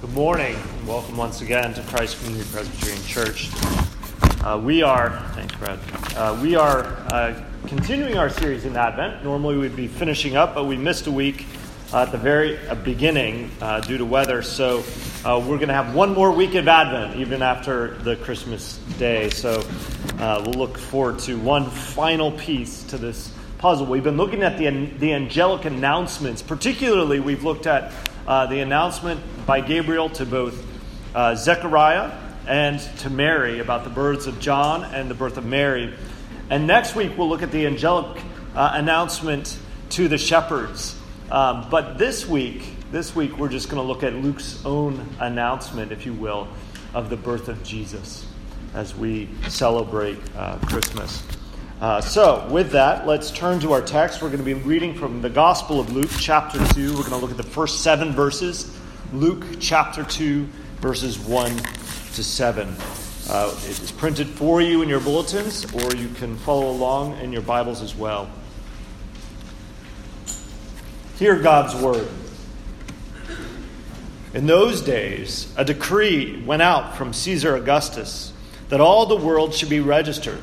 Good morning, and welcome once again to Christ Community Presbyterian Church. Uh, we are, thanks, Brad. Uh, we are uh, continuing our series in Advent. Normally we'd be finishing up, but we missed a week at the very uh, beginning uh, due to weather. So uh, we're going to have one more week of Advent, even after the Christmas day. So we'll look forward to one final piece to this puzzle. We've been looking at the, the angelic announcements. Particularly, we've looked at uh, the announcement by Gabriel to both uh, Zechariah and to Mary about the births of John and the birth of Mary. And next week, we'll look at the angelic uh, announcement to the shepherds. Um, but this week, this week, we're just going to look at Luke's own announcement, if you will, of the birth of Jesus as we celebrate uh, Christmas. Uh, so, with that, let's turn to our text. We're going to be reading from the Gospel of Luke, chapter 2. We're going to look at the first seven verses. Luke, chapter 2, verses 1 to 7. Uh, it is printed for you in your bulletins, or you can follow along in your Bibles as well. Hear God's word. In those days, a decree went out from Caesar Augustus that all the world should be registered.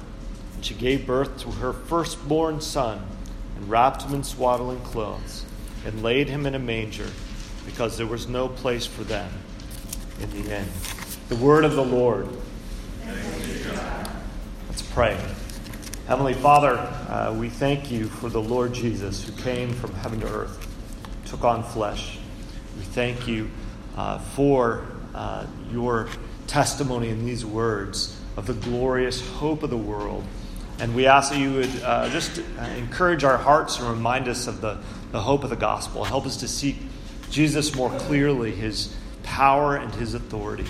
And she gave birth to her firstborn son, and wrapped him in swaddling clothes, and laid him in a manger, because there was no place for them in the inn. The word of the Lord. Let's pray. Heavenly Father, uh, we thank you for the Lord Jesus who came from heaven to earth, took on flesh. We thank you uh, for uh, your testimony in these words of the glorious hope of the world and we ask that you would uh, just uh, encourage our hearts and remind us of the, the hope of the gospel. Help us to seek Jesus more clearly, his power and his authority.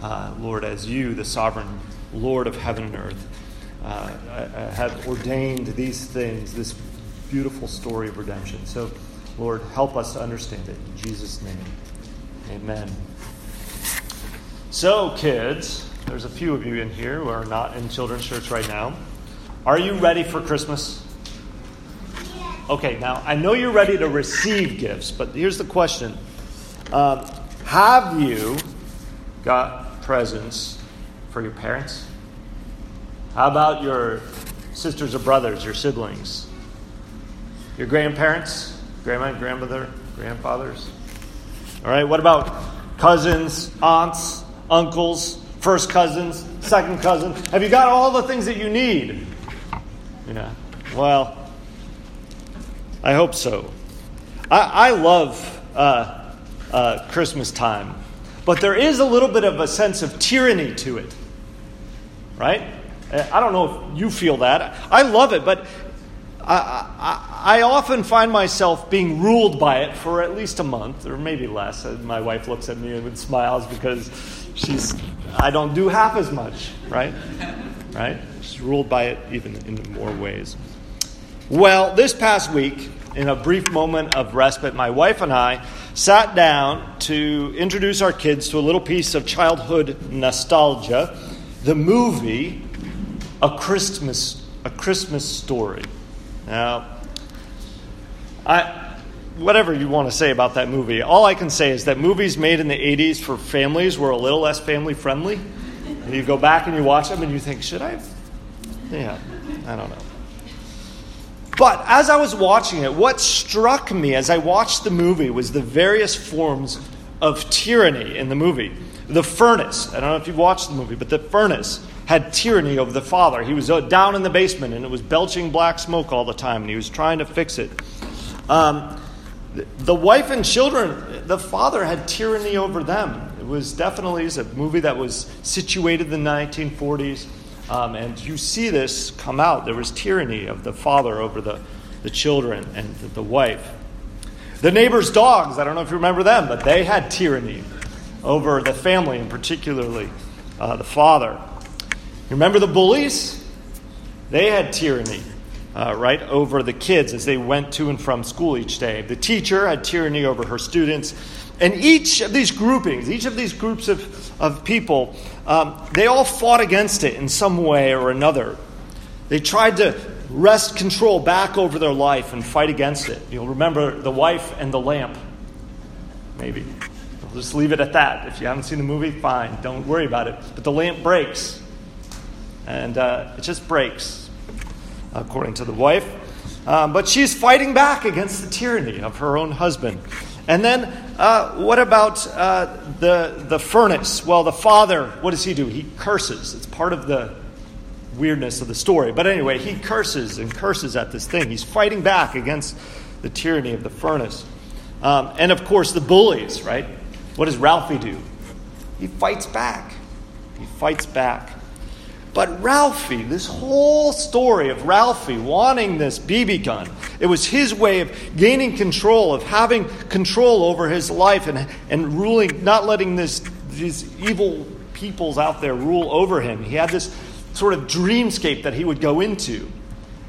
Uh, Lord, as you, the sovereign Lord of heaven and earth, uh, uh, have ordained these things, this beautiful story of redemption. So, Lord, help us to understand it. In Jesus' name, amen. So, kids, there's a few of you in here who are not in children's church right now. Are you ready for Christmas? Okay, now I know you're ready to receive gifts, but here's the question uh, Have you got presents for your parents? How about your sisters or brothers, your siblings? Your grandparents, grandma, grandmother, grandfathers? All right, what about cousins, aunts, uncles, first cousins, second cousins? Have you got all the things that you need? Yeah. Well, I hope so. I, I love uh, uh, Christmas time, but there is a little bit of a sense of tyranny to it, right? I don't know if you feel that. I love it, but I, I, I, often find myself being ruled by it for at least a month, or maybe less. My wife looks at me and smiles because she's I don't do half as much, right? Right? Ruled by it even in more ways. Well, this past week, in a brief moment of respite, my wife and I sat down to introduce our kids to a little piece of childhood nostalgia the movie A Christmas, a Christmas Story. Now, I, whatever you want to say about that movie, all I can say is that movies made in the 80s for families were a little less family friendly. And you go back and you watch them and you think, should I have yeah, I don't know. But as I was watching it, what struck me as I watched the movie was the various forms of tyranny in the movie. The furnace, I don't know if you've watched the movie, but the furnace had tyranny over the father. He was uh, down in the basement and it was belching black smoke all the time and he was trying to fix it. Um, the wife and children, the father had tyranny over them. It was definitely a movie that was situated in the 1940s. Um, and you see this come out. There was tyranny of the father over the, the children and the, the wife. The neighbor's dogs, I don't know if you remember them, but they had tyranny over the family, and particularly uh, the father. You Remember the bullies? They had tyranny, uh, right, over the kids as they went to and from school each day. The teacher had tyranny over her students. And each of these groupings, each of these groups of, of people, um, they all fought against it in some way or another. They tried to wrest control back over their life and fight against it. You'll remember the wife and the lamp, maybe. I'll just leave it at that. If you haven't seen the movie, fine, don't worry about it. But the lamp breaks, and uh, it just breaks, according to the wife. Um, but she's fighting back against the tyranny of her own husband. And then, uh, what about uh, the, the furnace? Well, the father, what does he do? He curses. It's part of the weirdness of the story. But anyway, he curses and curses at this thing. He's fighting back against the tyranny of the furnace. Um, and of course, the bullies, right? What does Ralphie do? He fights back. He fights back. But Ralphie, this whole story of Ralphie wanting this BB gun, it was his way of gaining control, of having control over his life and, and ruling, not letting this, these evil peoples out there rule over him. He had this sort of dreamscape that he would go into.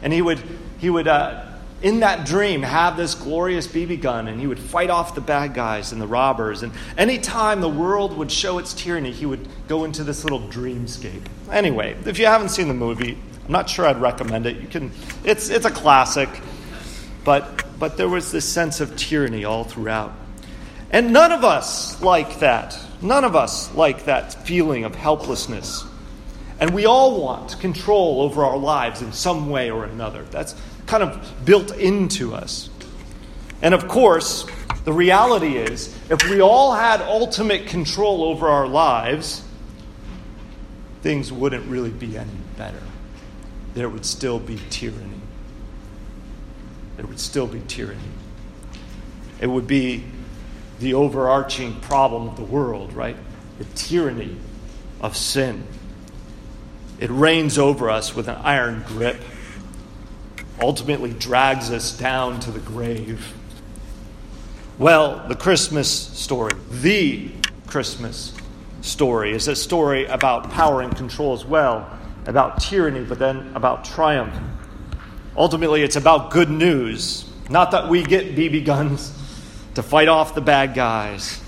And he would, he would uh, in that dream, have this glorious BB gun, and he would fight off the bad guys and the robbers. And anytime the world would show its tyranny, he would go into this little dreamscape. Anyway, if you haven't seen the movie, I'm not sure I'd recommend it. You can, it's, it's a classic, but, but there was this sense of tyranny all throughout. And none of us like that. None of us like that feeling of helplessness and we all want control over our lives in some way or another. That's kind of built into us. And of course, the reality is if we all had ultimate control over our lives, things wouldn't really be any better. There would still be tyranny. There would still be tyranny. It would be the overarching problem of the world, right? The tyranny of sin. It reigns over us with an iron grip, ultimately drags us down to the grave. Well, the Christmas story, the Christmas story, is a story about power and control as well, about tyranny, but then about triumph. Ultimately, it's about good news. Not that we get BB guns to fight off the bad guys.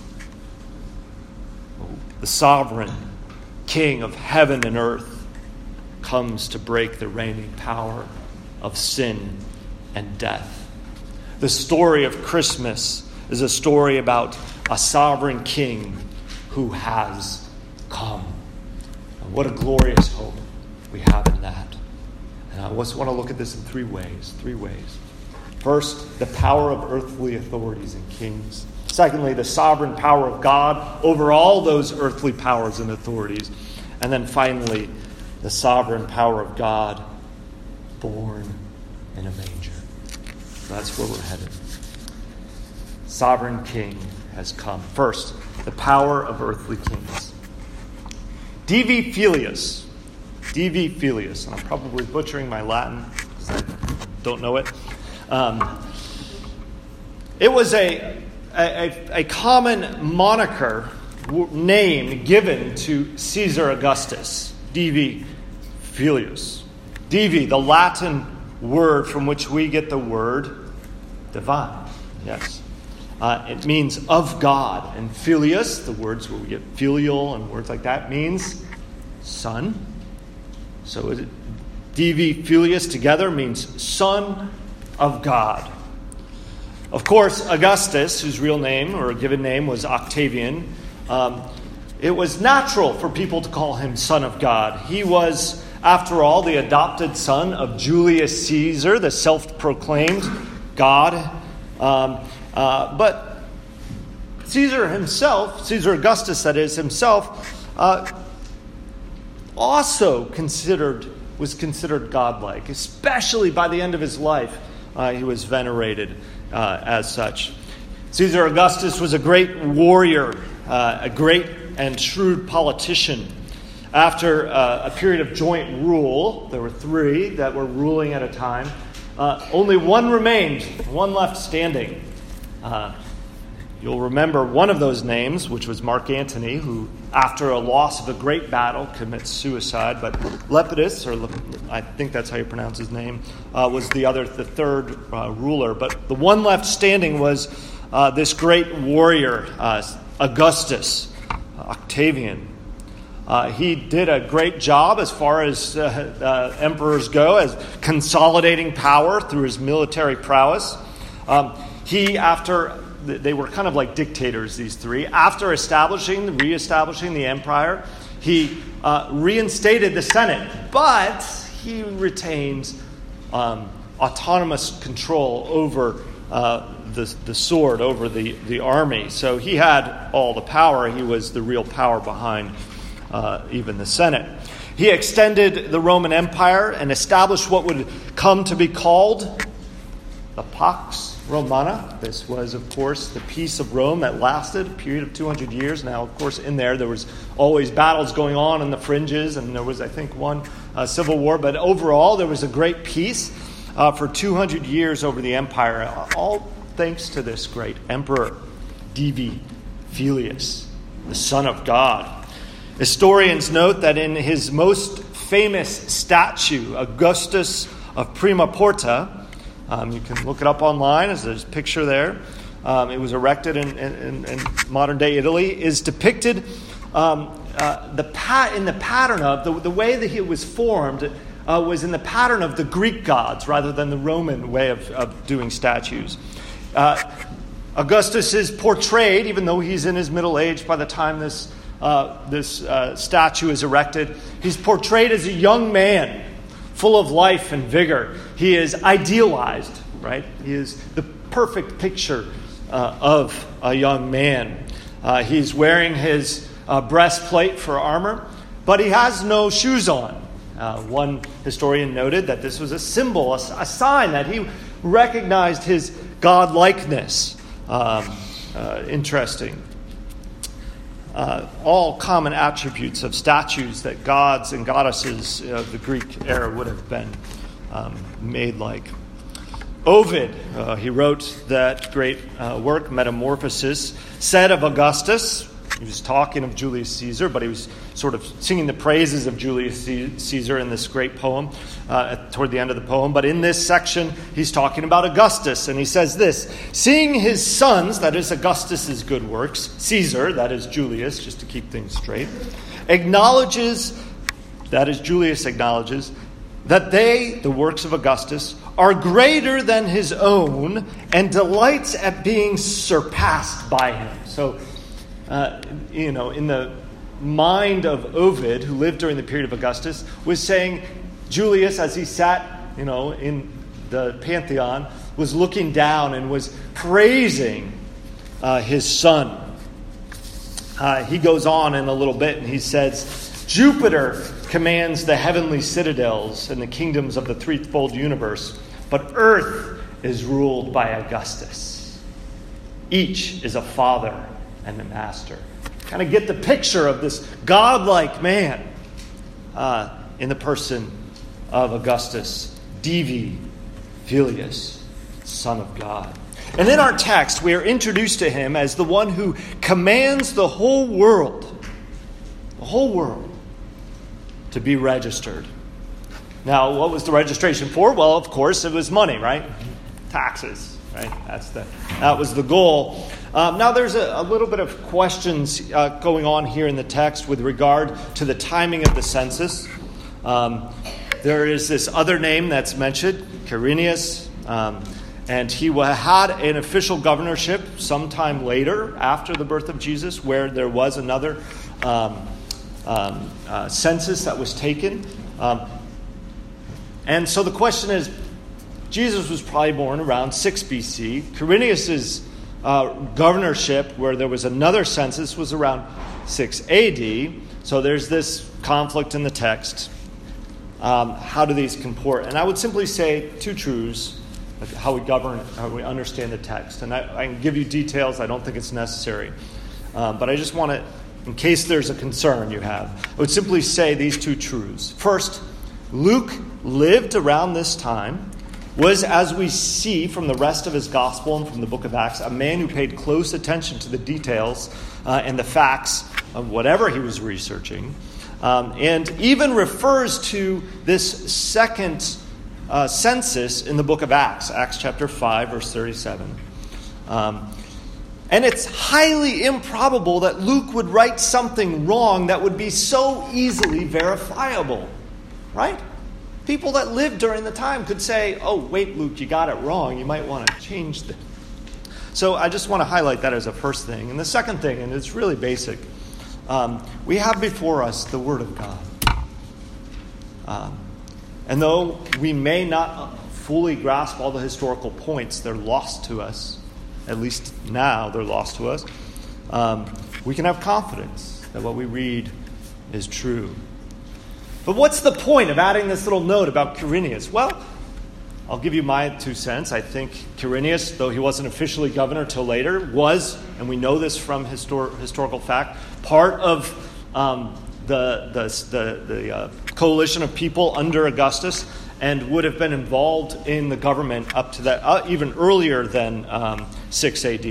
The sovereign king of heaven and earth comes to break the reigning power of sin and death. The story of Christmas is a story about a sovereign king who has come. And what a glorious hope we have in that. And I just want to look at this in three ways. Three ways. First, the power of earthly authorities and kings. Secondly, the sovereign power of God over all those earthly powers and authorities. And then finally, the sovereign power of God born in a manger. That's where we're headed. Sovereign King has come. First, the power of earthly kings. Divi Filius. Divi Filius. And I'm probably butchering my Latin because I don't know it. Um, it was a, a, a common moniker name given to Caesar Augustus. Divi Filius. Divi, the Latin word from which we get the word divine. Yes. Uh, it means of God. And filius, the words where we get filial and words like that, means son. So it, Divi Filius together means son of God. Of course, Augustus, whose real name or given name was Octavian, um, it was natural for people to call him son of God. He was after all, the adopted son of Julius Caesar, the self proclaimed God. Um, uh, but Caesar himself, Caesar Augustus, that is, himself, uh, also considered was considered godlike, especially by the end of his life. Uh, he was venerated uh, as such. Caesar Augustus was a great warrior, uh, a great and shrewd politician. After uh, a period of joint rule, there were three that were ruling at a time, uh, only one remained, one left standing. Uh, You'll remember one of those names, which was Mark Antony, who, after a loss of a great battle, commits suicide. But Lepidus, or I think that's how you pronounce his name, uh, was the other, the third uh, ruler. But the one left standing was uh, this great warrior, Augustus, Octavian. Uh, he did a great job as far as uh, emperors go, as consolidating power through his military prowess. Um, he, after they were kind of like dictators, these three. After establishing, reestablishing the empire, he uh, reinstated the Senate, but he retains um, autonomous control over uh, the, the sword, over the, the army. So he had all the power. He was the real power behind uh, even the Senate. He extended the Roman Empire and established what would come to be called the Pax Romana. This was, of course, the peace of Rome that lasted a period of 200 years. Now, of course, in there, there was always battles going on in the fringes, and there was, I think, one uh, civil war. But overall, there was a great peace uh, for 200 years over the empire, all thanks to this great emperor, Divi Filius, the Son of God. Historians note that in his most famous statue, Augustus of Prima Porta, um, you can look it up online, as there's a picture there. Um, it was erected in, in, in, modern day Italy, is depicted um, uh, the pat- in the pattern of the, the way that it was formed uh, was in the pattern of the Greek gods rather than the Roman way of, of doing statues. Uh, Augustus is portrayed, even though he's in his middle age by the time this, uh, this uh, statue is erected, he's portrayed as a young man full of life and vigor. He is idealized, right? He is the perfect picture uh, of a young man. Uh, he's wearing his uh, breastplate for armor, but he has no shoes on. Uh, one historian noted that this was a symbol, a, a sign that he recognized his godlikeness. Um, uh, interesting. Uh, all common attributes of statues that gods and goddesses of the Greek era would have been um, made like. Ovid, uh, he wrote that great uh, work, Metamorphoses, said of Augustus, he was talking of Julius Caesar, but he was sort of singing the praises of Julius Caesar in this great poem uh, toward the end of the poem. But in this section, he's talking about Augustus, and he says this Seeing his sons, that is Augustus's good works, Caesar, that is Julius, just to keep things straight, acknowledges, that is Julius acknowledges, that they, the works of Augustus, are greater than his own and delights at being surpassed by him. So, uh, you know, in the mind of Ovid, who lived during the period of Augustus, was saying Julius, as he sat, you know, in the Pantheon, was looking down and was praising uh, his son. Uh, he goes on in a little bit and he says, Jupiter commands the heavenly citadels and the kingdoms of the threefold universe, but earth is ruled by Augustus. Each is a father and the master. Kind of get the picture of this godlike man uh, in the person of Augustus, Divi Filius, Son of God. And in our text, we are introduced to him as the one who commands the whole world, the whole world, to be registered. Now, what was the registration for? Well, of course, it was money, right? Taxes, right? That's the, that was the goal. Um, now, there's a, a, little bit of questions uh, going on here in the text with regard to the timing of the census. Um, there is this other name that's mentioned, Quirinius, um, and he had an official governorship sometime later after the birth of Jesus, where there was another um, um, uh, census that was taken. Um, and so the question is Jesus was probably born around 6 BC. Quirinius is uh, governorship, where there was another census, was around 6 AD. So there's this conflict in the text. Um, how do these comport? And I would simply say two truths how we govern, how we understand the text. And I, I can give you details, I don't think it's necessary. Um, but I just want to, in case there's a concern you have, I would simply say these two truths. First, Luke lived around this time was, as we see from the rest of his gospel and from the book of Acts, a man who paid close attention to the details uh, and the facts of whatever he was researching, um, and even refers to this second uh, census in the book of Acts, Acts chapter 5, verse 37. Um, and it's highly improbable that Luke would write something wrong that would be so easily verifiable, right? People that lived during the time could say, oh, wait, Luke, you got it wrong. You might want to change this. So I just want to highlight that as a first thing. And the second thing, and it's really basic, um, we have before us the Word of God. Um, and though we may not fully grasp all the historical points, they're lost to us. At least now they're lost to us. Um, we can have confidence that what we read is true. But what's the point of adding this little note about Quirinius? Well, I'll give you my two cents. I think Quirinius, though he wasn't officially governor till later, was, and we know this from histor- historical fact, part of um, the, the, the, the uh, coalition of people under Augustus and would have been involved in the government up to that, uh, even earlier than um, 6 AD.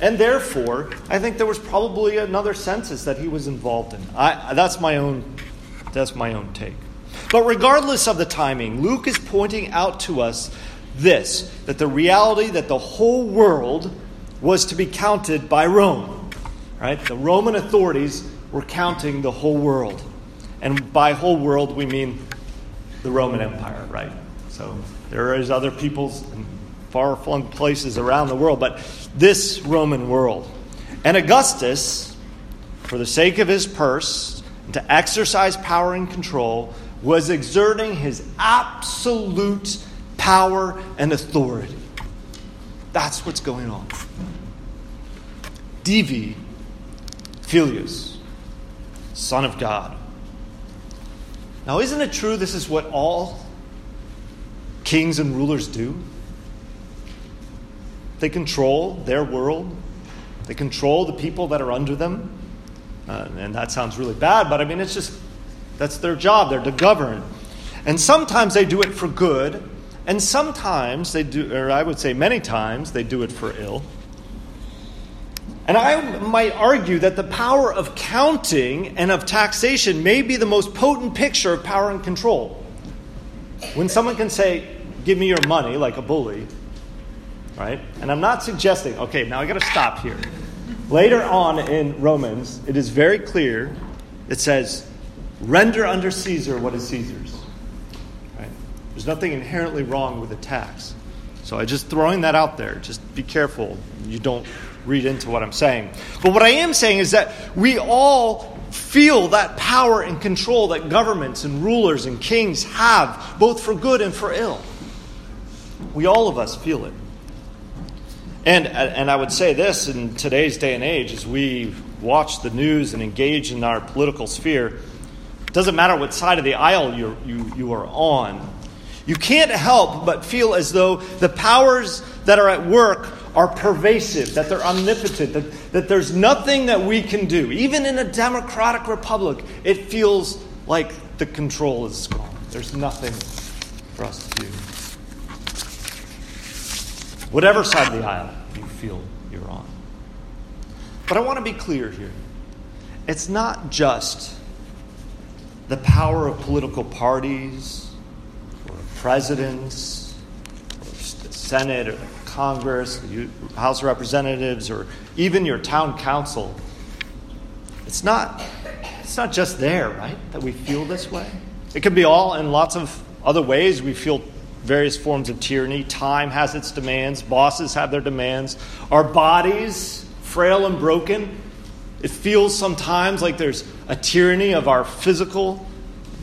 And therefore, I think there was probably another census that he was involved in. I, that's, my own, that's my own take. But regardless of the timing, Luke is pointing out to us this that the reality that the whole world was to be counted by Rome. Right? The Roman authorities were counting the whole world. And by whole world, we mean the Roman Empire, right? So there is other peoples and far flung places around the world, but this Roman world. And Augustus, for the sake of his purse, to exercise power and control, was exerting his absolute power and authority. That's what's going on. Divi Filius Son of God. Now, isn't it true this is what all kings and rulers do? They control their world, they control the people that are under them. Uh, and that sounds really bad, but I mean, it's just that's their job. They're to govern. And sometimes they do it for good, and sometimes they do, or I would say many times, they do it for ill. And I might argue that the power of counting and of taxation may be the most potent picture of power and control. When someone can say, Give me your money, like a bully, right? And I'm not suggesting, okay, now I got to stop here. Later on in Romans, it is very clear. It says, Render under Caesar what is Caesar's. Right? There's nothing inherently wrong with a tax. So I'm just throwing that out there. Just be careful. You don't read into what I'm saying. But what I am saying is that we all feel that power and control that governments and rulers and kings have, both for good and for ill. We all of us feel it. And, uh, and I would say this in today's day and age, as we watch the news and engage in our political sphere, it doesn't matter what side of the aisle you you, you are on, you can't help but feel as though the powers that are at work are pervasive, that they're omnipotent, that, that there's nothing that we can do. Even in a democratic republic, it feels like the control is gone. There's nothing for us to do. Whatever side of the aisle you feel you're on. But I want to be clear here. It's not just the power of political parties or presidents or the Senate or the Congress, the House of Representatives, or even your town council. It's not, it's not just there, right, that we feel this way. It can be all in lots of other ways. We feel various forms of tyranny. Time has its demands, bosses have their demands. Our bodies, frail and broken, it feels sometimes like there's a tyranny of our physical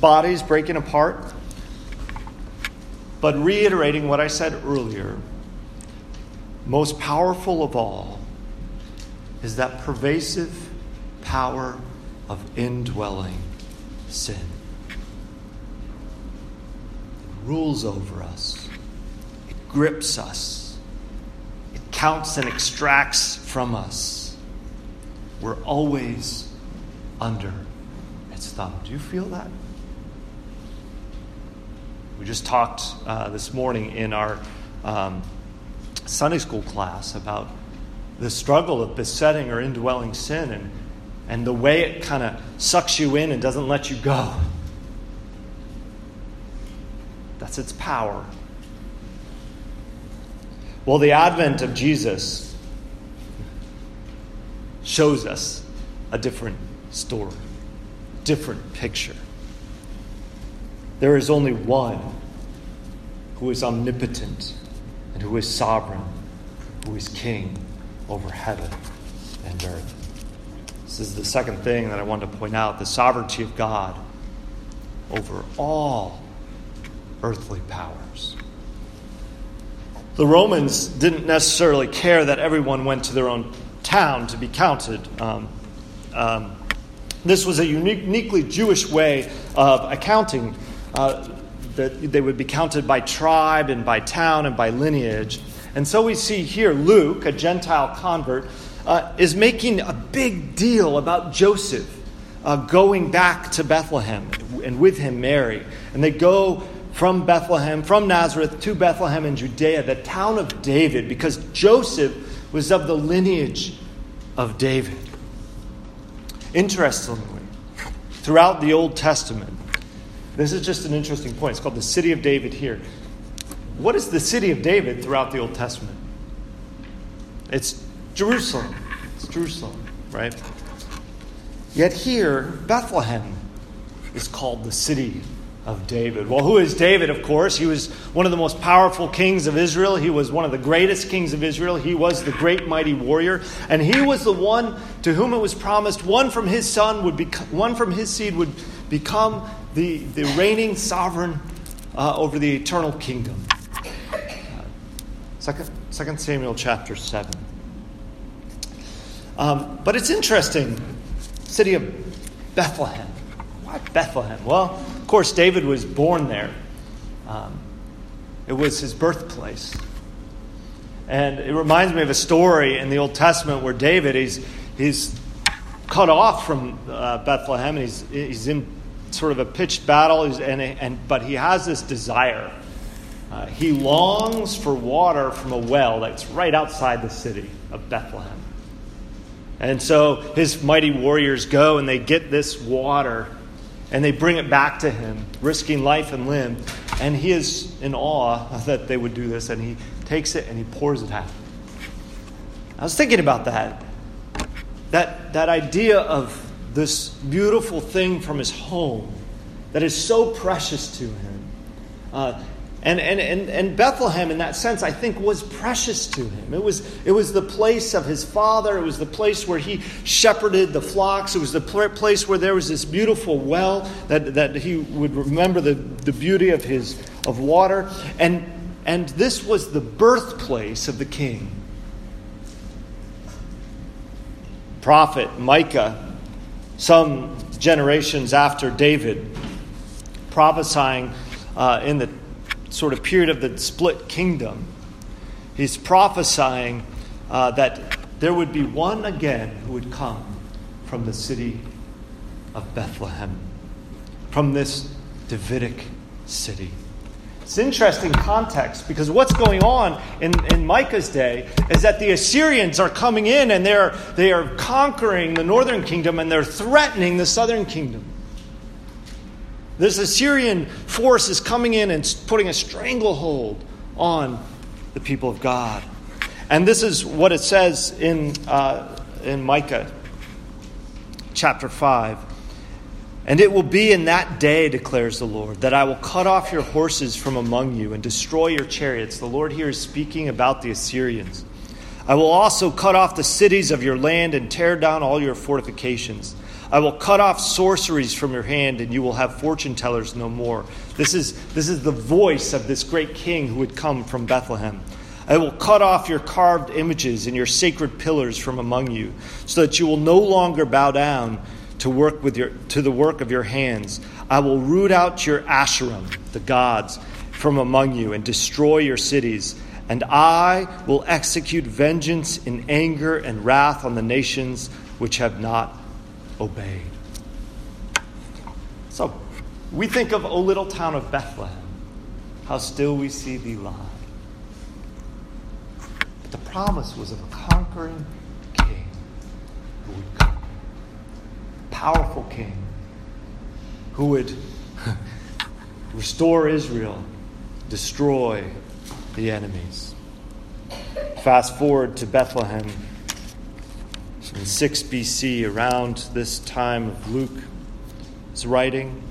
bodies breaking apart. But reiterating what I said earlier, most powerful of all is that pervasive power of indwelling sin. Rules over us, it grips us, it counts and extracts from us. We're always under its thumb. Do you feel that? We just talked uh, this morning in our um, Sunday school class about the struggle of besetting or indwelling sin and, and the way it kind of sucks you in and doesn't let you go. That's its power. Well, the advent of Jesus shows us a different story, different picture. There is only one who is omnipotent and who is sovereign, who is king over heaven and earth. This is the second thing that I want to point out the sovereignty of God over all earthly powers. The Romans didn't necessarily care that everyone went to their own town to be counted. Um, um, this was a uniquely Jewish way of accounting. Uh, that they would be counted by tribe and by town and by lineage. And so we see here Luke, a Gentile convert, uh, is making a big deal about Joseph uh, going back to Bethlehem and with him Mary. And they go from Bethlehem, from Nazareth to Bethlehem in Judea, the town of David, because Joseph was of the lineage of David. Interestingly, throughout the Old Testament, this is just an interesting point. It's called the city of David here. What is the city of David throughout the Old Testament? It's Jerusalem. It's Jerusalem, right? Yet here, Bethlehem is called the city of David. Well, who is David, of course? He was one of the most powerful kings of Israel. He was one of the greatest kings of Israel. He was the great mighty warrior. And he was the one to whom it was promised one from his son would be one from his seed would become the, the reigning sovereign uh, over the eternal kingdom. Second, Second Samuel chapter 7. Um, but it's interesting, city of Bethlehem. Why Bethlehem? Well, course, David was born there. Um, it was his birthplace. And it reminds me of a story in the Old Testament where David, he's, he's cut off from uh, Bethlehem and he's, he's in sort of a pitched battle, and, and, but he has this desire uh, he longs for water from a well that's right outside the city of Bethlehem. And so his mighty warriors go and they get this water and they bring it back to him, risking life and limb. And he is in awe that they would do this, and he takes it and he pours it out. I was thinking about that. That, that idea of this beautiful thing from his home that is so precious to him. Uh, and, and, and, and Bethlehem, in that sense, I think was precious to him. It was, it was the place of his father. It was the place where he shepherded the flocks. It was the place where there was this beautiful well that, that he would remember the, the beauty of, his, of water. And, and this was the birthplace of the king. Prophet Micah, some generations after David, prophesying uh, in the sort of period of the split kingdom, he's prophesying uh, that there would be one again who would come from the city of Bethlehem, from this Davidic city. It's interesting context because what's going on in, in Micah's day is that the Assyrians are coming in and they're, they are conquering the northern kingdom and they're threatening the southern kingdom. This Assyrian force is coming in and putting a stranglehold on the people of God. And this is what it says in, uh, in Micah chapter 5. And it will be in that day, declares the Lord, that I will cut off your horses from among you and destroy your chariots. The Lord here is speaking about the Assyrians. I will also cut off the cities of your land and tear down all your fortifications. I will cut off sorceries from your hand, and you will have fortune tellers no more. This is, this is the voice of this great king who would come from Bethlehem. I will cut off your carved images and your sacred pillars from among you, so that you will no longer bow down to work with your to the work of your hands. I will root out your Asherim, the gods, from among you, and destroy your cities. And I will execute vengeance in anger and wrath on the nations which have not obeyed. So, we think of O little town of Bethlehem. how still we see thee lie. But the promise was of a conquering king who would come. Powerful king who would restore Israel, destroy the enemies. Fast forward to Bethlehem in 6 BC, around this time of Luke's writing.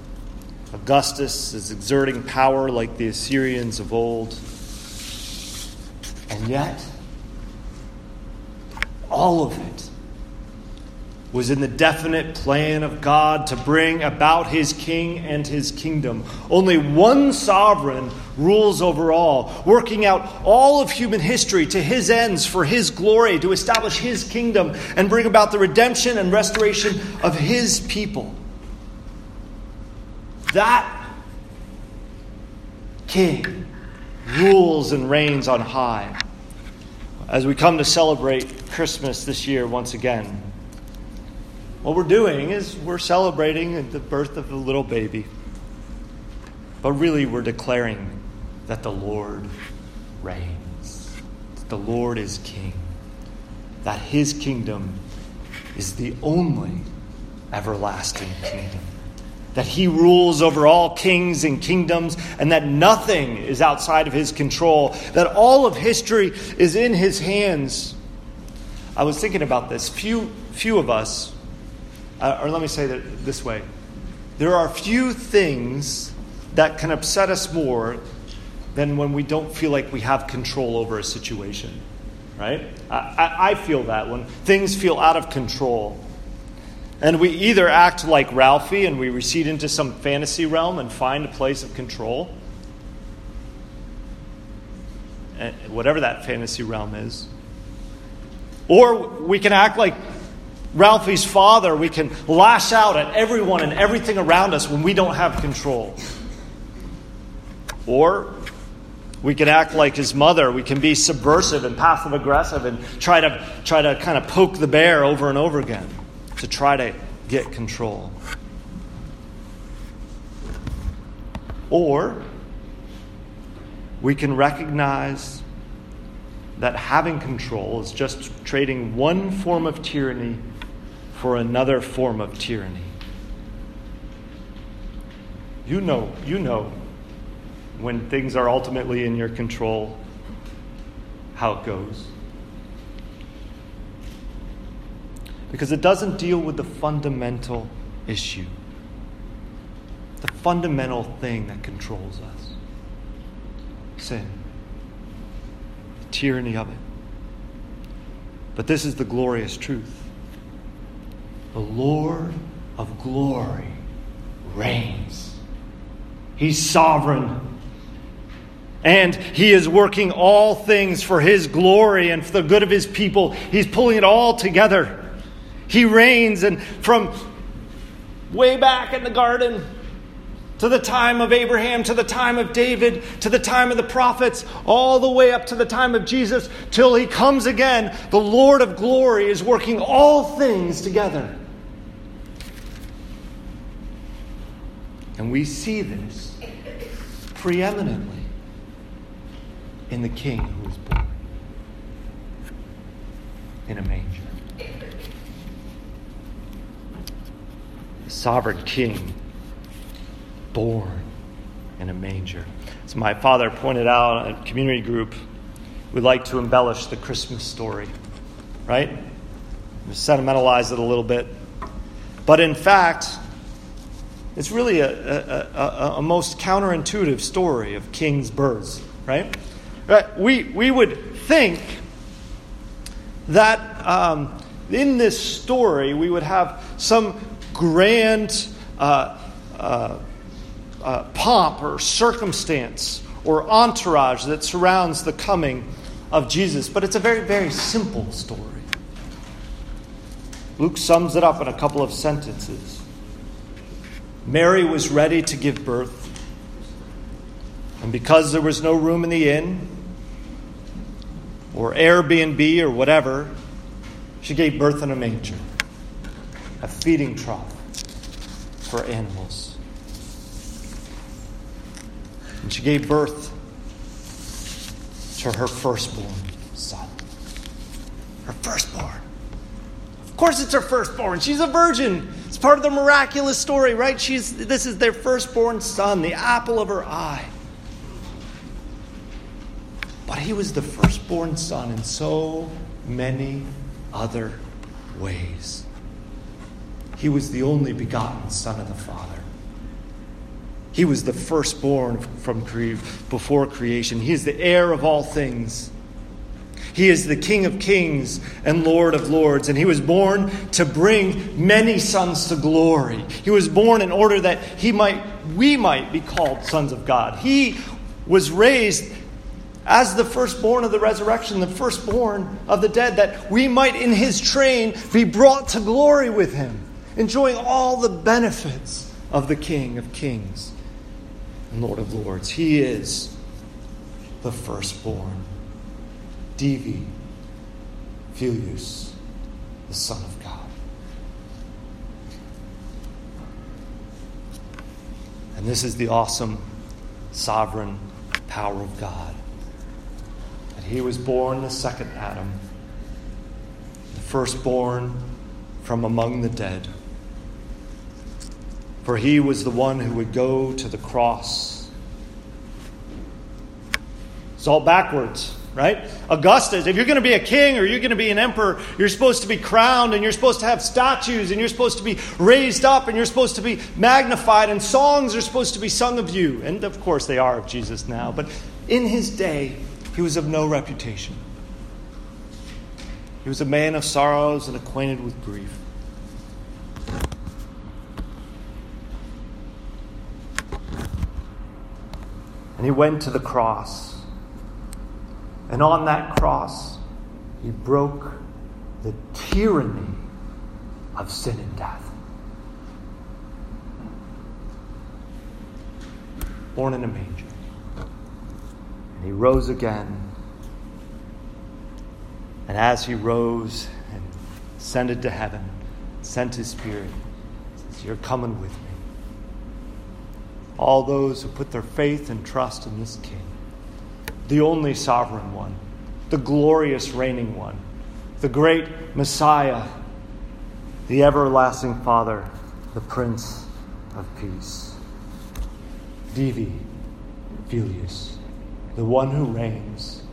Augustus is exerting power like the Assyrians of old. And yet, all of it was in the definite plan of God to bring about his king and his kingdom. Only one sovereign rules over all, working out all of human history to his ends for his glory, to establish his kingdom and bring about the redemption and restoration of his people. That king rules and reigns on high. As we come to celebrate Christmas this year once again, what we're doing is we're celebrating the birth of the little baby. But really, we're declaring that the Lord reigns, that the Lord is king, that his kingdom is the only everlasting kingdom, that he rules over all kings and kingdoms, and that nothing is outside of his control, that all of history is in his hands. I was thinking about this. Few, few of us uh, or let me say that this way there are few things that can upset us more than when we don't feel like we have control over a situation, right? I, I feel that when things feel out of control. And we either act like Ralphie and we recede into some fantasy realm and find a place of control, whatever that fantasy realm is. Or we can act like Ralphie's father, we can lash out at everyone and everything around us when we don't have control. Or we can act like his mother. We can be subversive and passive aggressive and try to, try to kind of poke the bear over and over again to try to get control. Or we can recognize that having control is just trading one form of tyranny for another form of tyranny. You know, you know when things are ultimately in your control how it goes. Because it doesn't deal with the fundamental issue, the fundamental thing that controls us sin, the tyranny of it. But this is the glorious truth the Lord of glory reigns. He's sovereign. And he is working all things for his glory and for the good of his people. He's pulling it all together. He reigns, and from way back in the garden to the time of Abraham, to the time of David, to the time of the prophets, all the way up to the time of Jesus, till he comes again, the Lord of glory is working all things together. And we see this preeminently in the King who was born in a manger. The sovereign King born in a manger. As my father pointed out at community group, we like to embellish the Christmas story, right? We sentimentalize it a little bit. But in fact, it's really a, a, a, a most counterintuitive story of king's births, right? We, we would think that um, in this story we would have some grand uh, uh, uh, pomp or circumstance or entourage that surrounds the coming of Jesus, but it's a very, very simple story. Luke sums it up in a couple of sentences. Mary was ready to give birth. And because there was no room in the inn, or Airbnb, or whatever, she gave birth in a manger, a feeding trough for animals. And she gave birth to her firstborn son. Her firstborn. Of course, it's her firstborn. She's a virgin. It's part of the miraculous story, right? She's, this is their firstborn son, the apple of her eye. But he was the firstborn son in so many other ways. He was the only begotten Son of the Father. He was the firstborn from cre- before creation. He is the heir of all things. He is the King of kings and Lord of lords, and he was born to bring many sons to glory. He was born in order that he might we might be called sons of God. He was raised as the firstborn of the resurrection, the firstborn of the dead, that we might in his train be brought to glory with him, enjoying all the benefits of the King of kings and Lord of lords. He is the firstborn, Divi Filius, the Son of God. And this is the awesome, sovereign power of God That he was born the second Adam, the firstborn from among the dead. For he was the one who would go to the cross. It's all backwards, right? Augustus, if you're going to be a king or you're going to be an emperor, you're supposed to be crowned and you're supposed to have statues and you're supposed to be raised up and you're supposed to be magnified and songs are supposed to be sung of you. And of course, they are of Jesus now. But in his day, he was of no reputation. He was a man of sorrows and acquainted with grief. And he went to the cross. And on that cross, he broke the tyranny of sin and death. Born in a manger. And he rose again. And as he rose and ascended to heaven, sent his spirit, says, You're coming with me. All those who put their faith and trust in this king, the only sovereign one, the glorious reigning one, the great Messiah, the everlasting Father, the Prince of Peace. Divi Filius the one who reigns.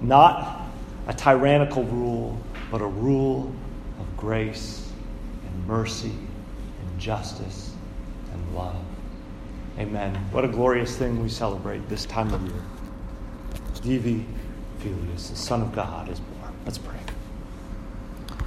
Not a tyrannical rule, but a rule of grace and mercy and justice and love. Amen. What a glorious thing we celebrate this time of year. Divi Filius, the Son of God, is born. Let's pray.